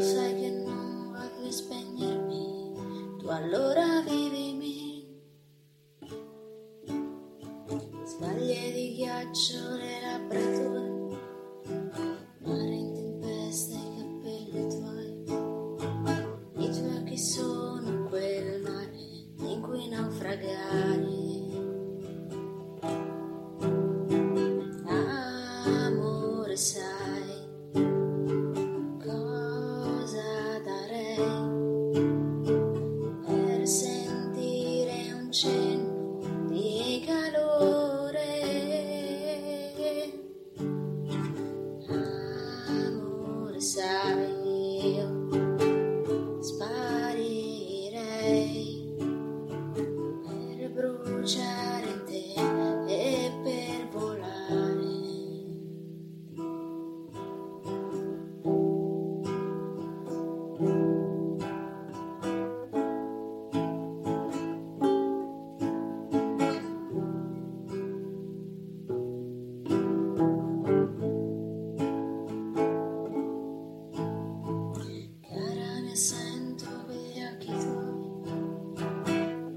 Sai che non voglio spegnermi, tu allora vivimi. Sbaglie di ghiaccio, le labbra tue sentire un cielo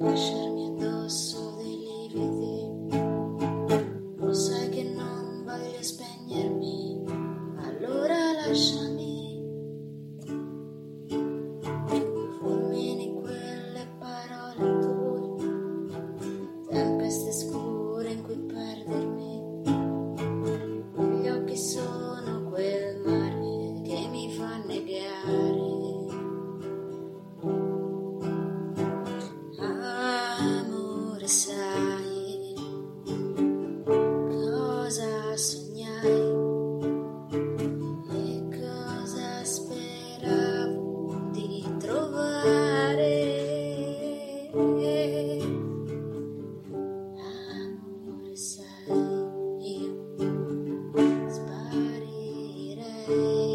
lasciarmi addosso dei lividi. Lo sai che non voglio spegnermi, allora lasciami. Fulmini quelle parole tue, tempeste scuole. You.